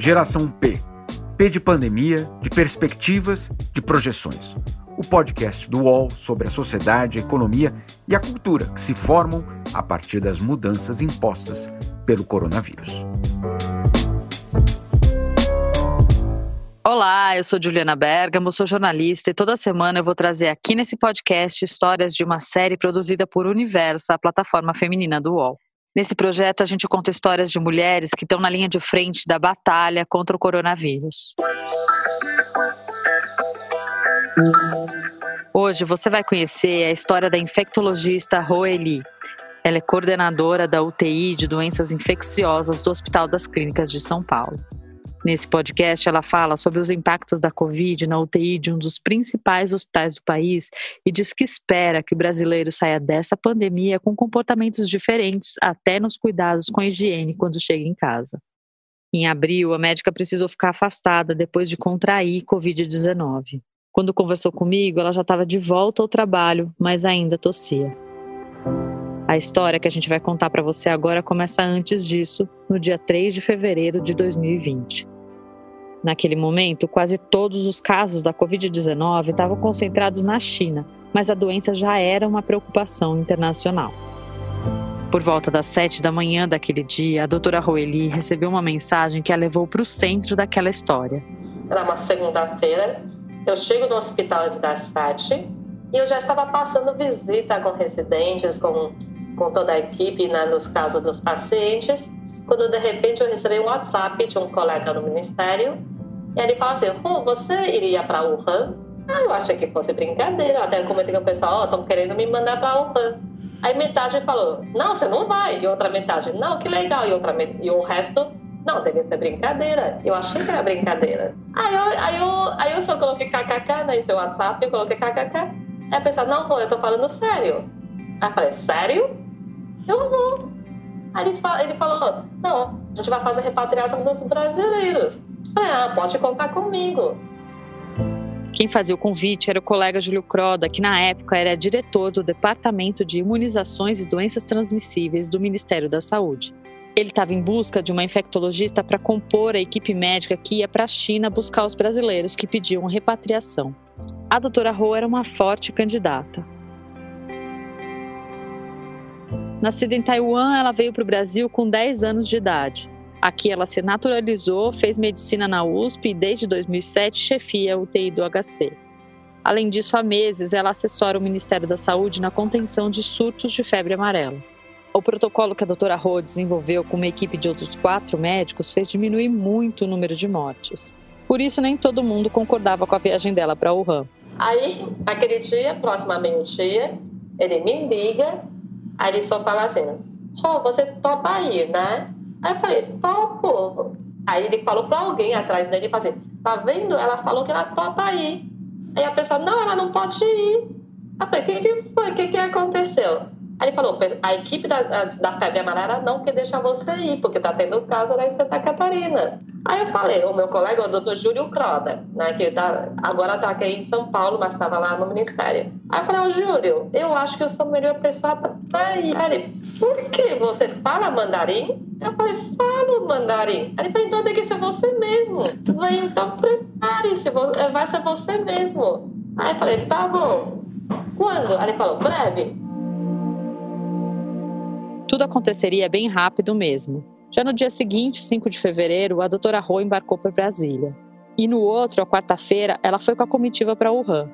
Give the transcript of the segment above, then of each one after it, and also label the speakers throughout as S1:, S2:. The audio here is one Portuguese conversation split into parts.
S1: Geração P. P de pandemia, de perspectivas, de projeções. O podcast do UOL sobre a sociedade, a economia e a cultura que se formam a partir das mudanças impostas pelo coronavírus.
S2: Olá, eu sou Juliana Bergamo, sou jornalista e toda semana eu vou trazer aqui nesse podcast histórias de uma série produzida por Universa, a plataforma feminina do UOL. Nesse projeto, a gente conta histórias de mulheres que estão na linha de frente da batalha contra o coronavírus. Hoje você vai conhecer a história da infectologista Roeli. Ela é coordenadora da UTI de doenças infecciosas do Hospital das Clínicas de São Paulo. Nesse podcast, ela fala sobre os impactos da Covid na UTI de um dos principais hospitais do país e diz que espera que o brasileiro saia dessa pandemia com comportamentos diferentes, até nos cuidados com higiene quando chega em casa. Em abril, a médica precisou ficar afastada depois de contrair Covid-19. Quando conversou comigo, ela já estava de volta ao trabalho, mas ainda tossia. A história que a gente vai contar para você agora começa antes disso, no dia 3 de fevereiro de 2020. Naquele momento, quase todos os casos da Covid-19 estavam concentrados na China, mas a doença já era uma preocupação internacional. Por volta das sete da manhã daquele dia, a doutora Roeli recebeu uma mensagem que a levou para o centro daquela história.
S3: Era uma segunda-feira, eu chego no hospital da sete e eu já estava passando visita com residentes, com, com toda a equipe, né, nos casos dos pacientes, quando de repente eu recebi um WhatsApp de um colega no ministério e ele falou assim: oh, você iria para Wuhan? Ah, eu achei que fosse brincadeira. Até comentei com o pessoal: Ó, oh, estão querendo me mandar para Wuhan. Aí metade falou: Não, você não vai. E outra metade: Não, que legal. E, outra e o resto: Não, deve ser brincadeira. Eu achei que era brincadeira. Aí eu, aí eu, aí eu só coloquei kkk no seu WhatsApp, eu coloquei kkk. Aí a pessoa: Não, eu tô falando sério. Aí eu falei: Sério? Eu vou. Aí ele falou: Não, a gente vai fazer repatriação dos brasileiros. Ah, pode contar comigo.
S2: Quem fazia o convite era o colega Júlio Croda, que na época era diretor do Departamento de Imunizações e Doenças Transmissíveis do Ministério da Saúde. Ele estava em busca de uma infectologista para compor a equipe médica que ia para a China buscar os brasileiros que pediam repatriação. A doutora Ho era uma forte candidata. Nascida em Taiwan, ela veio para o Brasil com 10 anos de idade. Aqui ela se naturalizou, fez medicina na USP e desde 2007 chefia a UTI do HC. Além disso, há meses ela assessora o Ministério da Saúde na contenção de surtos de febre amarela. O protocolo que a doutora Ho desenvolveu com uma equipe de outros quatro médicos fez diminuir muito o número de mortes. Por isso, nem todo mundo concordava com a viagem dela para Wuhan.
S3: Aí, aquele dia, próximo a meio-dia, ele me liga, aí ele só fala assim: oh, você topa ir, né? Aí eu falei, topo. Aí ele falou para alguém atrás dele, falou assim, tá vendo? Ela falou que ela topa aí. Aí a pessoa, não, ela não pode ir. Eu falei, o que, que foi? O que, que aconteceu? Aí ele falou, a equipe da, da febre amarela não quer deixar você ir, porque tá tendo caso lá em Santa Catarina. Aí eu falei, o meu colega, o doutor Júlio Croda, né, que tá, agora está aqui em São Paulo, mas estava lá no Ministério. Aí eu falei, ô Júlio, eu acho que eu sou a melhor pessoa para ir. Ele, por que você fala mandarim? Eu falei, falo mandarim. Ele falou, então tem que ser você mesmo. Eu falei, então prepare-se, vai ser você mesmo. Aí eu falei, tá bom. Quando? Aí ele falou, breve.
S2: Tudo aconteceria bem rápido mesmo. Já no dia seguinte, 5 de fevereiro, a doutora Rô embarcou para Brasília. E no outro, a quarta-feira, ela foi com a comitiva para Wuhan.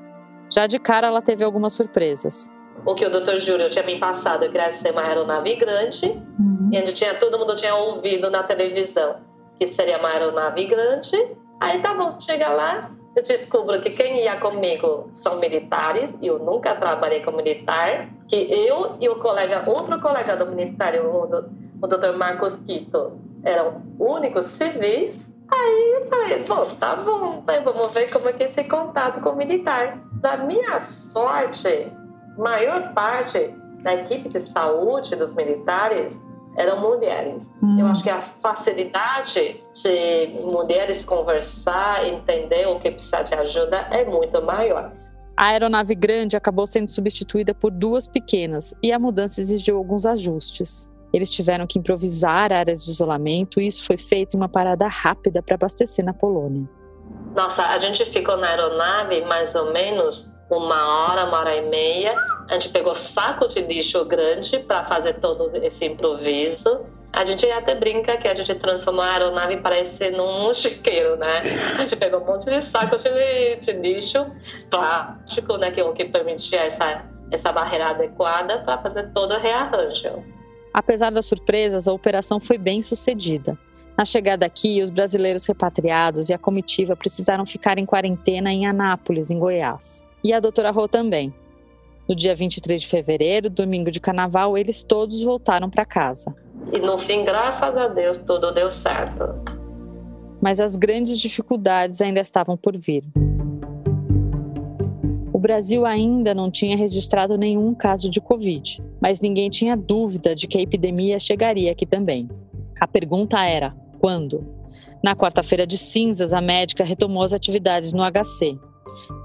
S2: Já de cara, ela teve algumas surpresas.
S3: O que o doutor Júlio tinha me passado, que ia ser uma aeronave grande, uhum. e onde tinha, todo mundo tinha ouvido na televisão que seria uma aeronave grande. Aí tá bom, chega lá, eu descubro que quem ia comigo são militares, e eu nunca trabalhei com militar, que eu e o colega, outro colega do Ministério, o, do, o doutor Marcos Quito, eram únicos civis. Aí eu falei, bom, tá bom, né? vamos ver como é que é esse contato com o militar. Da minha sorte, maior parte da equipe de saúde dos militares eram mulheres. Hum. Eu acho que a facilidade de mulheres conversar, entender o que precisa de ajuda é muito maior.
S2: A aeronave grande acabou sendo substituída por duas pequenas e a mudança exigiu alguns ajustes. Eles tiveram que improvisar áreas de isolamento e isso foi feito em uma parada rápida para abastecer na Polônia.
S3: Nossa, a gente ficou na aeronave mais ou menos uma hora, uma hora e meia. A gente pegou saco de lixo grande para fazer todo esse improviso. A gente até brinca que a gente transformou a aeronave parece num chiqueiro, né? A gente pegou um monte de saco de, lixo plástico, né? Que, que permitia essa, essa barreira adequada para fazer todo o rearranjo.
S2: Apesar das surpresas, a operação foi bem sucedida. Na chegada aqui, os brasileiros repatriados e a comitiva precisaram ficar em quarentena em Anápolis, em Goiás. E a doutora Rô também. No dia 23 de fevereiro, domingo de carnaval, eles todos voltaram para casa.
S3: E no fim, graças a Deus, tudo deu certo.
S2: Mas as grandes dificuldades ainda estavam por vir. O Brasil ainda não tinha registrado nenhum caso de Covid, mas ninguém tinha dúvida de que a epidemia chegaria aqui também. A pergunta era: quando? Na quarta-feira de cinzas, a médica retomou as atividades no HC.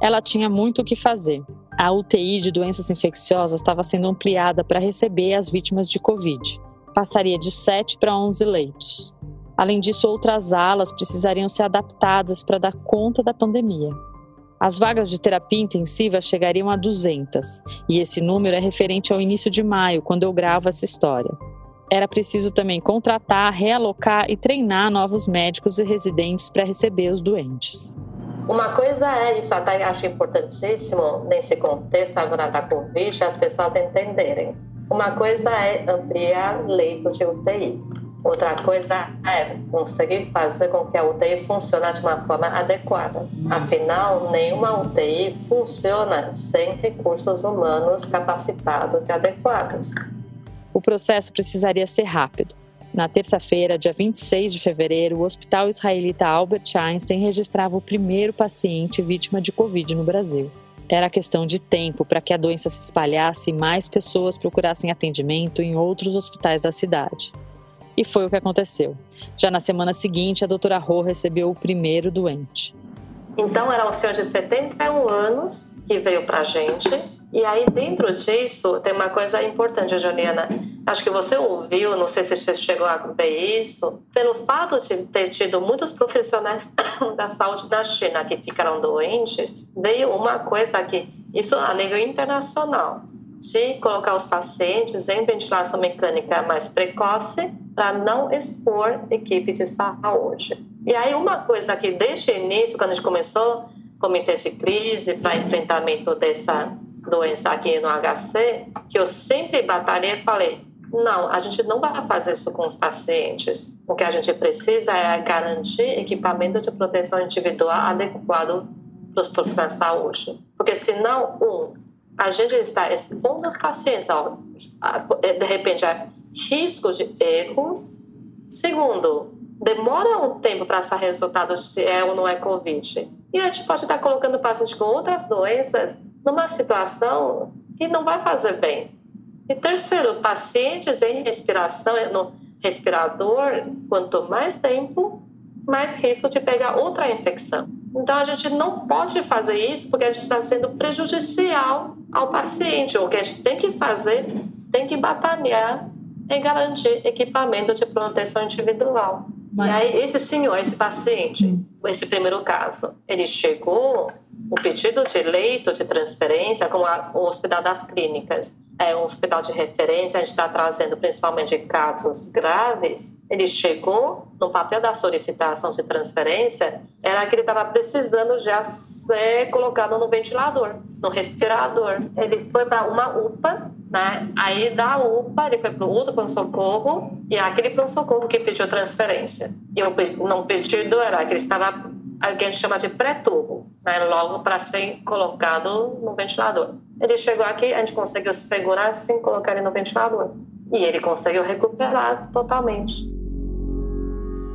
S2: Ela tinha muito o que fazer. A UTI de doenças infecciosas estava sendo ampliada para receber as vítimas de Covid. Passaria de 7 para 11 leitos. Além disso, outras alas precisariam ser adaptadas para dar conta da pandemia. As vagas de terapia intensiva chegariam a 200, e esse número é referente ao início de maio, quando eu gravo essa história era preciso também contratar, realocar e treinar novos médicos e residentes para receber os doentes.
S3: Uma coisa é, isso até acho importantíssimo nesse contexto agora da Covid, as pessoas entenderem. Uma coisa é ampliar leito de UTI. Outra coisa é conseguir fazer com que a UTI funcione de uma forma adequada. Afinal, nenhuma UTI funciona sem recursos humanos capacitados e adequados.
S2: O processo precisaria ser rápido. Na terça-feira, dia 26 de fevereiro, o Hospital Israelita Albert Einstein registrava o primeiro paciente vítima de Covid no Brasil. Era questão de tempo para que a doença se espalhasse e mais pessoas procurassem atendimento em outros hospitais da cidade. E foi o que aconteceu. Já na semana seguinte, a doutora Rô recebeu o primeiro doente.
S3: Então, era um senhor de 71 anos que veio para a gente. E aí, dentro disso, tem uma coisa importante, Juliana. Acho que você ouviu, não sei se você chegou a ver isso, pelo fato de ter tido muitos profissionais da saúde na China que ficaram doentes, veio uma coisa aqui, isso a nível internacional, de colocar os pacientes em ventilação mecânica mais precoce para não expor equipe de saúde. E aí, uma coisa que desde o início, quando a gente começou, comitê de crise para enfrentamento dessa doença aqui no HC, que eu sempre batalhei e falei, não, a gente não vai fazer isso com os pacientes. O que a gente precisa é garantir equipamento de proteção individual adequado para os profissionais de saúde. Porque senão, um, a gente está expondo os pacientes, ó, de repente, a riscos de erros. Segundo, demora um tempo para sair resultado se é ou não é Covid. E a gente pode estar colocando o paciente com outras doenças numa situação que não vai fazer bem. E terceiro, pacientes em respiração, no respirador, quanto mais tempo, mais risco de pegar outra infecção. Então a gente não pode fazer isso porque a gente está sendo prejudicial ao paciente. O que a gente tem que fazer, tem que batalhar em garantir equipamento de proteção individual. Mas... E aí, esse senhor, esse paciente, hum. esse primeiro caso, ele chegou, o pedido de leito de transferência, com o Hospital das Clínicas, é um hospital de referência, a gente está trazendo principalmente casos graves, ele chegou no papel da solicitação de transferência, era que ele estava precisando já ser colocado no ventilador, no respirador. Ele foi para uma UPA, né? Aí da UPA ele foi para outro pronto-socorro e aquele pronto-socorro que pediu transferência. E o não pedido era que ele estava, a gente chama de pré-turbo, né? logo para ser colocado no ventilador. Ele chegou aqui, a gente conseguiu segurar sem colocar ele no ventilador. E ele conseguiu recuperar totalmente.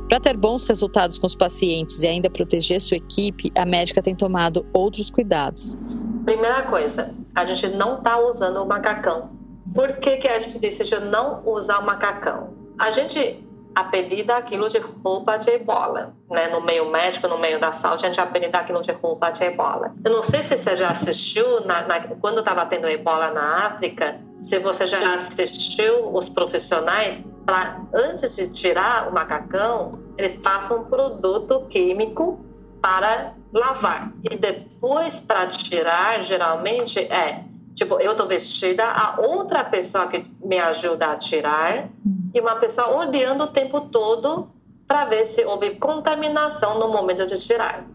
S2: Para ter bons resultados com os pacientes e ainda proteger sua equipe, a médica tem tomado outros cuidados.
S3: Primeira coisa, a gente não está usando o macacão. Por que, que a gente decide não usar o macacão? A gente apelida aquilo de roupa de ebola. Né? No meio médico, no meio da saúde, a gente apelida aquilo de roupa de ebola. Eu não sei se você já assistiu, na, na, quando estava tendo ebola na África, se você já assistiu os profissionais, pra, antes de tirar o macacão, eles passam um produto químico para lavar. E depois, para tirar, geralmente é tipo, eu estou vestida, a outra pessoa que me ajuda a tirar, e uma pessoa olhando o tempo todo para ver se houve contaminação no momento de tirar.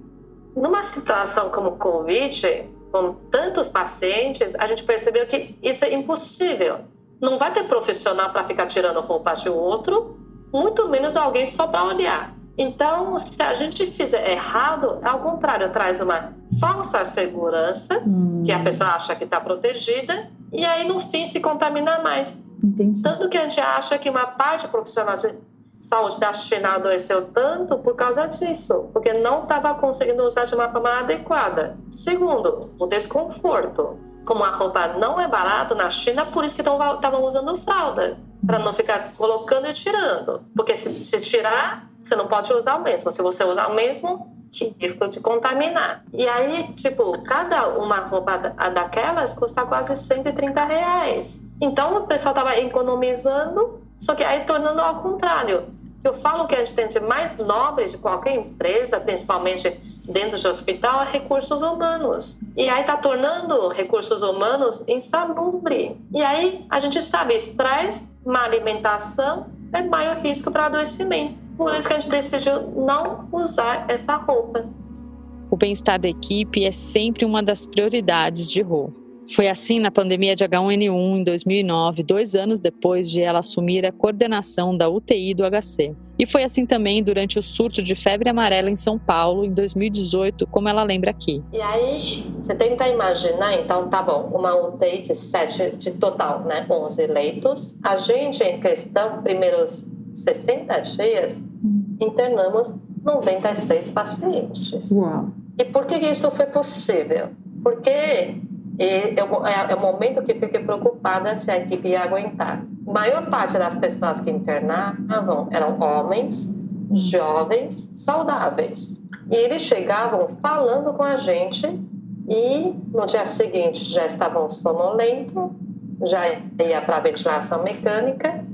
S3: Numa situação como Covid, com tantos pacientes, a gente percebeu que isso é impossível. Não vai ter profissional para ficar tirando roupa de outro, muito menos alguém só para olhar. Então, se a gente fizer errado, ao contrário, traz uma falsa segurança, hum. que a pessoa acha que está protegida, e aí no fim se contamina mais. Entendi. Tanto que a gente acha que uma parte profissional de saúde da China adoeceu tanto por causa disso, porque não estava conseguindo usar de uma forma adequada. Segundo, o desconforto. Como a roupa não é barato na China, por isso que estavam usando fralda, para não ficar colocando e tirando. Porque se, se tirar, você não pode usar o mesmo. Se você usar o mesmo, que risco de contaminar. E aí, tipo, cada uma roupa daquelas custa quase 130 reais. Então, o pessoal estava economizando só que aí tornando ao contrário. Eu falo que a gente mais nobre de qualquer empresa, principalmente dentro de hospital, é recursos humanos. E aí está tornando recursos humanos insalubre. E aí a gente sabe, estresse, má alimentação é maior risco para adoecimento. Por isso que a gente decidiu não usar essa roupa.
S2: O bem-estar da equipe é sempre uma das prioridades de Rô. Foi assim na pandemia de H1N1 em 2009, dois anos depois de ela assumir a coordenação da UTI do HC. E foi assim também durante o surto de febre amarela em São Paulo em 2018, como ela lembra aqui.
S3: E aí, você tenta imaginar, então tá bom, uma UTI de 7 de total, né, 11 leitos. A gente em questão, primeiros 60 dias, internamos 96 pacientes. Uau. E por que isso foi possível? Porque e eu, é, é o momento que fiquei preocupada se a equipe ia aguentar. A maior parte das pessoas que internavam eram homens, jovens, saudáveis. E eles chegavam falando com a gente e no dia seguinte já estavam sonolentos, já ia para ventilação mecânica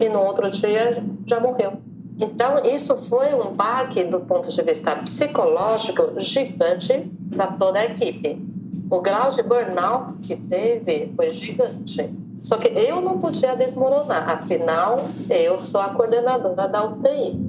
S3: e no outro dia já morreu. Então, isso foi um baque do ponto de vista psicológico gigante para toda a equipe o grau de burnout que teve foi gigante. Só que eu não podia desmoronar, afinal, eu sou a coordenadora da UTI.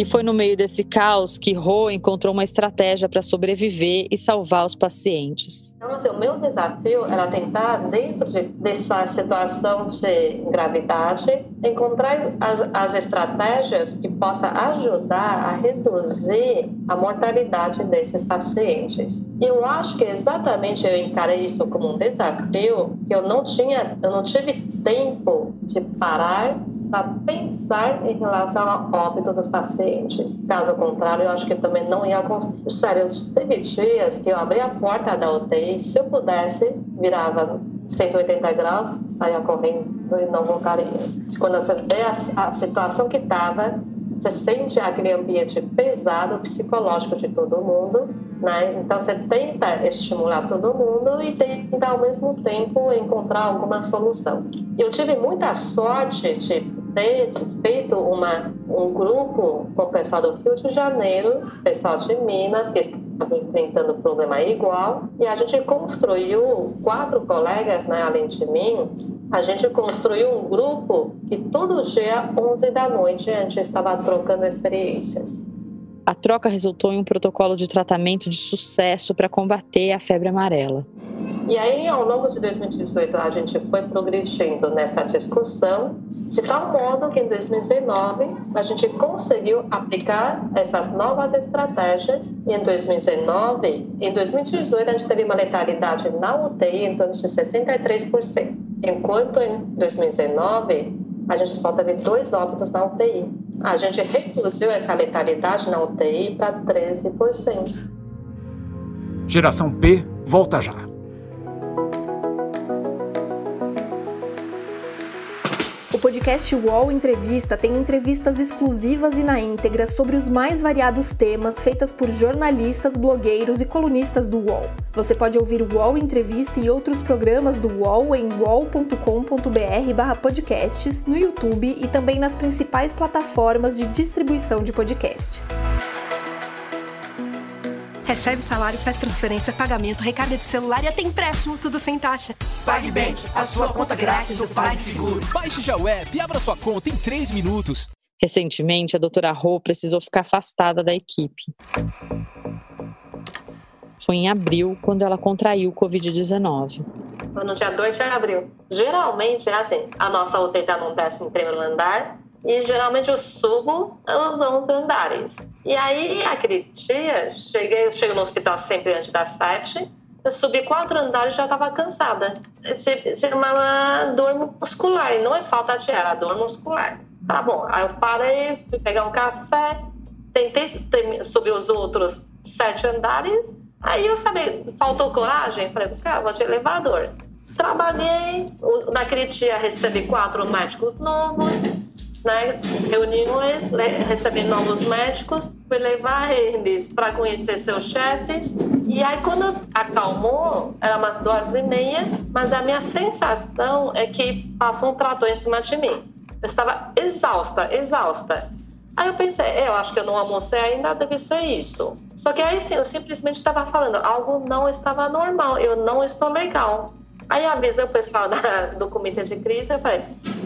S2: E foi no meio desse caos que Ro encontrou uma estratégia para sobreviver e salvar os pacientes.
S3: Então, assim, o meu desafio era tentar, dentro de, dessa situação de gravidade, encontrar as, as estratégias que possam ajudar a reduzir a mortalidade desses pacientes. Eu acho que exatamente eu encarei isso como um desafio que eu não tinha, eu não tive tempo de parar para pensar em relação ao óbito dos pacientes. Caso contrário, eu acho que também não ia conseguir. Sério, teve dias que eu abri a porta da UTI, se eu pudesse, virava 180 graus, saia correndo e não voltaria. Quando você vê a, a situação que estava, você sente aquele ambiente pesado psicológico de todo mundo, né? Então você tenta estimular todo mundo e tenta ao mesmo tempo encontrar alguma solução. Eu tive muita sorte de ter feito uma, um grupo com o pessoal do Rio de Janeiro, pessoal de Minas, que estavam enfrentando o problema igual, e a gente construiu, quatro colegas, né, além de mim, a gente construiu um grupo que todo dia, 11 da noite, a gente estava trocando experiências.
S2: A troca resultou em um protocolo de tratamento de sucesso para combater a febre amarela.
S3: E aí, ao longo de 2018, a gente foi progredindo nessa discussão, de tal modo que em 2019 a gente conseguiu aplicar essas novas estratégias. E em 2019, em 2018, a gente teve uma letalidade na UTI em torno de 63%, enquanto em 2019 a gente só teve dois óbitos na UTI. A gente reduziu essa letalidade na UTI para 13%.
S1: Geração P volta já.
S4: O podcast UOL Entrevista tem entrevistas exclusivas e na íntegra sobre os mais variados temas feitas por jornalistas, blogueiros e colunistas do UOL. Você pode ouvir o UOL Entrevista e outros programas do UOL em uol.com.br/podcasts, no YouTube e também nas principais plataformas de distribuição de podcasts.
S5: Recebe salário, faz transferência, pagamento, recarga de celular e até empréstimo, tudo sem taxa.
S6: PagBank, a sua conta grátis do PagSeguro.
S7: Baixe já o app e abra sua conta em 3 minutos.
S2: Recentemente, a doutora Rô precisou ficar afastada da equipe. Foi em abril quando ela contraiu o Covid-19.
S3: No dia 2 de abril. Geralmente é assim: a nossa UTI está no 11 andar e geralmente eu subo os 11 andares. E aí, aquele dia, cheguei, eu chego no hospital sempre antes das sete, eu subi quatro andares e já estava cansada. Se chamava dor muscular, e não é falta de ar, é dor muscular. Tá bom, aí eu parei, fui pegar um café, tentei subir os outros sete andares, aí eu sabia, faltou coragem, falei, cara, vou de elevador. Trabalhei, naquele dia recebi quatro médicos novos, né, reuniões, recebi novos médicos, fui levar eles para conhecer seus chefes. E aí, quando acalmou, era umas duas e meia, mas a minha sensação é que passou um trator em cima de mim. Eu estava exausta, exausta. Aí eu pensei, é, eu acho que eu não almocei ainda, deve ser isso. Só que aí sim, eu simplesmente estava falando, algo não estava normal, eu não estou legal. Aí eu avisei o pessoal da, do comitê de crise, eu falei,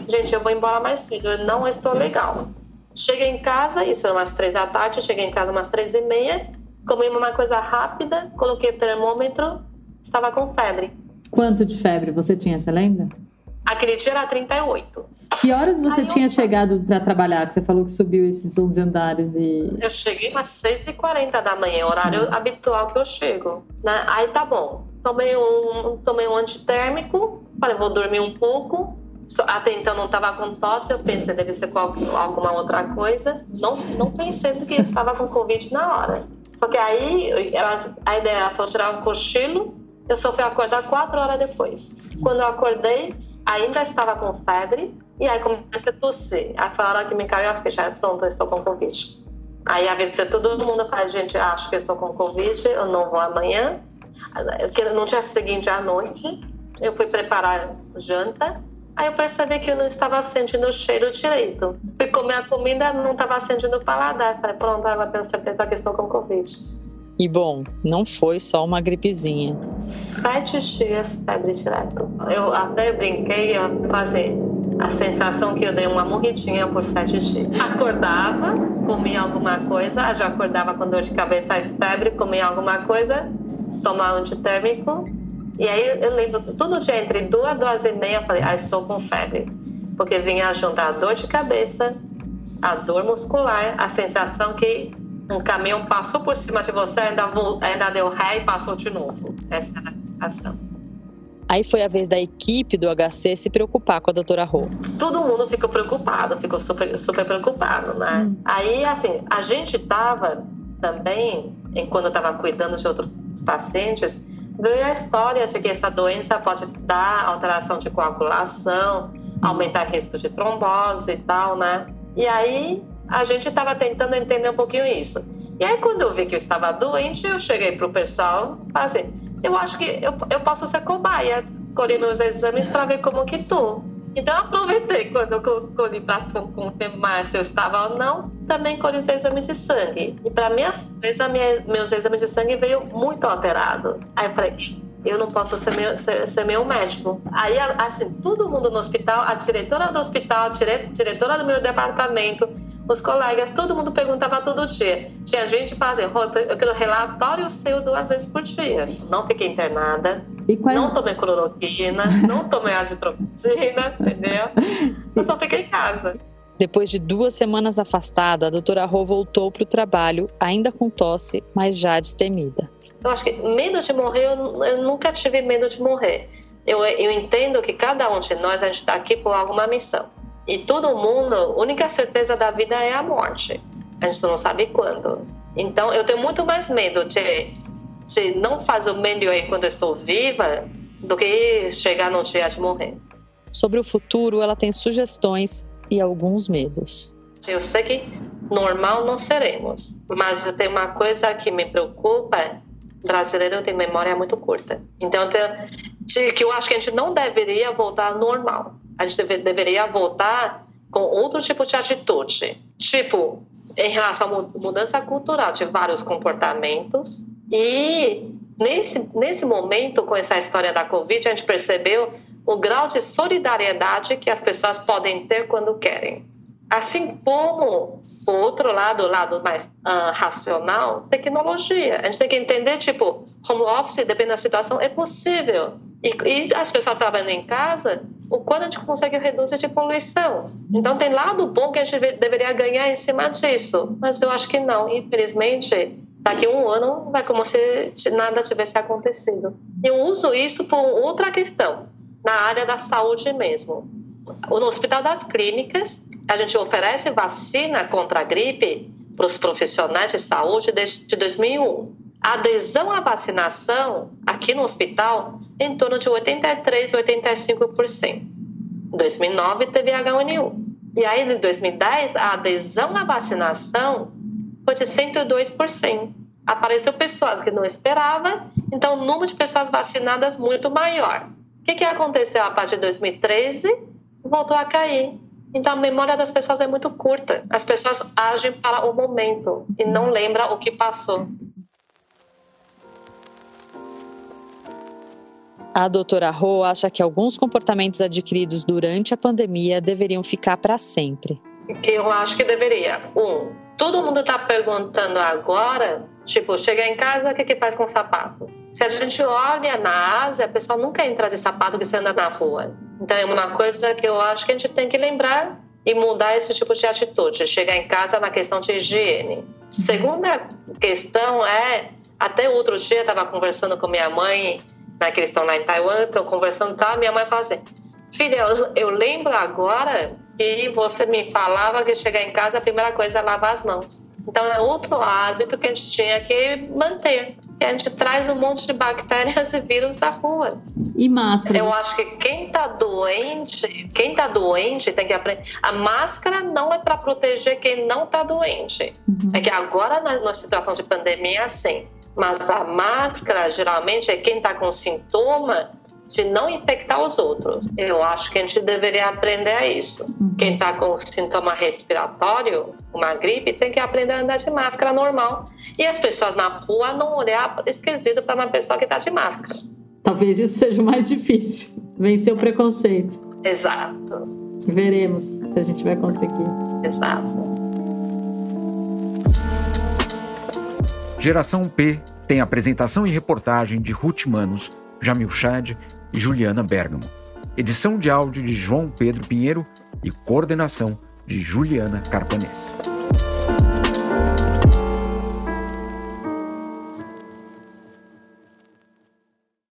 S3: gente, eu vou embora mais cedo, eu não estou legal. Cheguei em casa, isso era umas três da tarde, cheguei em casa umas três e meia, comi uma coisa rápida, coloquei o termômetro, estava com febre.
S2: Quanto de febre você tinha, você lembra?
S3: Aquele dia era 38.
S2: Que horas você Aí tinha eu... chegado para trabalhar? Que você falou que subiu esses 11 andares e...
S3: Eu cheguei umas 6h40 da manhã, horário hum. habitual que eu chego. Né? Aí tá bom, tomei um, tomei um antitérmico, falei, vou dormir um pouco. Até então não estava com tosse, eu pensei deve ser alguma outra coisa. Não, não pensei que eu estava com Covid na hora. Só que aí elas, a ideia era só tirar um cochilo, eu só fui acordar quatro horas depois. Quando eu acordei, ainda estava com febre, e aí comecei a tossir. Aí a hora que me caiu a ficha, pronto, eu estou com Covid. Aí avisei todo mundo, falei, gente, acho que estou com Covid, eu não vou amanhã no dia seguinte à noite, eu fui preparar janta. Aí eu percebi que eu não estava sentindo o cheiro direito. Fui comer a comida, não estava sentindo o paladar. Falei, pronto, agora tenho certeza que estou com Covid.
S2: E bom, não foi só uma gripezinha.
S3: Sete dias febre direto. Eu até brinquei, eu fazer a sensação que eu dei uma morridinha por sete dias. Acordava, comia alguma coisa, já acordava com dor de cabeça e febre, comia alguma coisa, tomar antitérmico. E aí eu lembro, todo dia entre duas, duas e meia, eu falei, ah, estou com febre. Porque vinha junto a dor de cabeça, a dor muscular, a sensação que um caminhão passou por cima de você, ainda, ainda deu ré e passou de novo. Essa era a sensação.
S2: Aí foi a vez da equipe do HC se preocupar com a doutora Rô.
S3: Todo mundo ficou preocupado, ficou super, super preocupado, né? Hum. Aí, assim, a gente tava também, enquanto eu estava cuidando de outros pacientes, veio a história de que essa doença pode dar alteração de coagulação, aumentar risco de trombose e tal, né? E aí a gente estava tentando entender um pouquinho isso. E aí, quando eu vi que eu estava doente, eu cheguei para o pessoal e falei assim, eu acho que eu, eu posso ser cobaia, colher meus exames para ver como que tô. Então, aproveitei quando eu colhi para confirmar se eu estava ou não, também colhi os exames de sangue. E, para minha surpresa, minha, meus exames de sangue veio muito alterado. Aí eu falei, eu não posso ser meu, ser, ser meu médico. Aí, assim, todo mundo no hospital, a diretora do hospital, a diretora do meu departamento, os colegas, todo mundo perguntava todo dia. Tinha gente fazendo, eu quero relatório seu duas vezes por dia. Não fiquei internada, qual... não tomei cloroquina, não tomei azitromicina, entendeu? Eu só fiquei em casa.
S2: Depois de duas semanas afastada, a doutora Rô voltou para o trabalho, ainda com tosse, mas já destemida.
S3: Eu acho que medo de morrer, eu, eu nunca tive medo de morrer. Eu, eu entendo que cada um de nós, a gente está aqui por alguma missão. E todo mundo, a única certeza da vida é a morte. A gente não sabe quando. Então, eu tenho muito mais medo de, de não fazer o melhor quando eu estou viva do que chegar no dia de morrer.
S2: Sobre o futuro, ela tem sugestões e alguns medos.
S3: Eu sei que normal não seremos, mas tem uma coisa que me preocupa: brasileiro tem memória muito curta. Então, que eu acho que a gente não deveria voltar ao normal. A gente deve, deveria voltar com outro tipo de atitude. Tipo, em relação à mudança cultural de vários comportamentos. E nesse, nesse momento, com essa história da Covid, a gente percebeu o grau de solidariedade que as pessoas podem ter quando querem. Assim como o outro lado, o lado mais uh, racional, tecnologia. A gente tem que entender, tipo, home office, dependendo da situação, é possível. E, e, as pessoas trabalhando em casa, o quanto a gente consegue reduzir de poluição. Então, tem lado bom que a gente deveria ganhar em cima disso. Mas eu acho que não. Infelizmente, daqui a um ano vai como se nada tivesse acontecido. Eu uso isso por outra questão, na área da saúde mesmo no Hospital das Clínicas, a gente oferece vacina contra a gripe para os profissionais de saúde desde 2001. A adesão à vacinação aqui no hospital em torno de 83, 85%. Em 2009 teve H1N1. E aí, em 2010, a adesão à vacinação foi de 102%. Apareceu pessoas que não esperavam, então o número de pessoas vacinadas muito maior. O que, que aconteceu a partir de 2013? voltou a cair. Então a memória das pessoas é muito curta. As pessoas agem para o momento e não lembram o que passou.
S2: A doutora Ho acha que alguns comportamentos adquiridos durante a pandemia deveriam ficar para sempre.
S3: Que eu acho que deveria. Um, todo mundo está perguntando agora, tipo, chega em casa, o que, que faz com o sapato? Se a gente olha na Ásia, a pessoa nunca entra de sapato que você anda na rua. Então é uma coisa que eu acho que a gente tem que lembrar e mudar esse tipo de atitude, chegar em casa na questão de higiene. Segunda questão é, até outro dia estava conversando com minha mãe, na questão lá em Taiwan, eu conversando, tá, minha mãe fala assim, filha, eu, eu lembro agora que você me falava que chegar em casa a primeira coisa é lavar as mãos. Então é outro hábito que a gente tinha que manter. Que a gente traz um monte de bactérias e vírus da rua.
S2: E máscara?
S3: Eu acho que quem está doente, quem está doente tem que aprender. A máscara não é para proteger quem não está doente. Uhum. É que agora na, na situação de pandemia é assim. Mas a máscara geralmente é quem está com sintoma de não infectar os outros. Eu acho que a gente deveria aprender a isso. Uhum. Quem está com sintoma respiratório, uma gripe, tem que aprender a andar de máscara normal. E as pessoas na rua não olhar esquisito para uma pessoa que está de máscara.
S2: Talvez isso seja o mais difícil, vencer o preconceito.
S3: Exato.
S2: Veremos se a gente vai conseguir.
S3: Exato.
S1: Geração P tem apresentação e reportagem de Ruth Manos, Jamil Chad e Juliana Bergamo. Edição de áudio de João Pedro Pinheiro e coordenação de Juliana Carpanês.